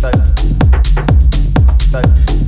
Touch. Touch.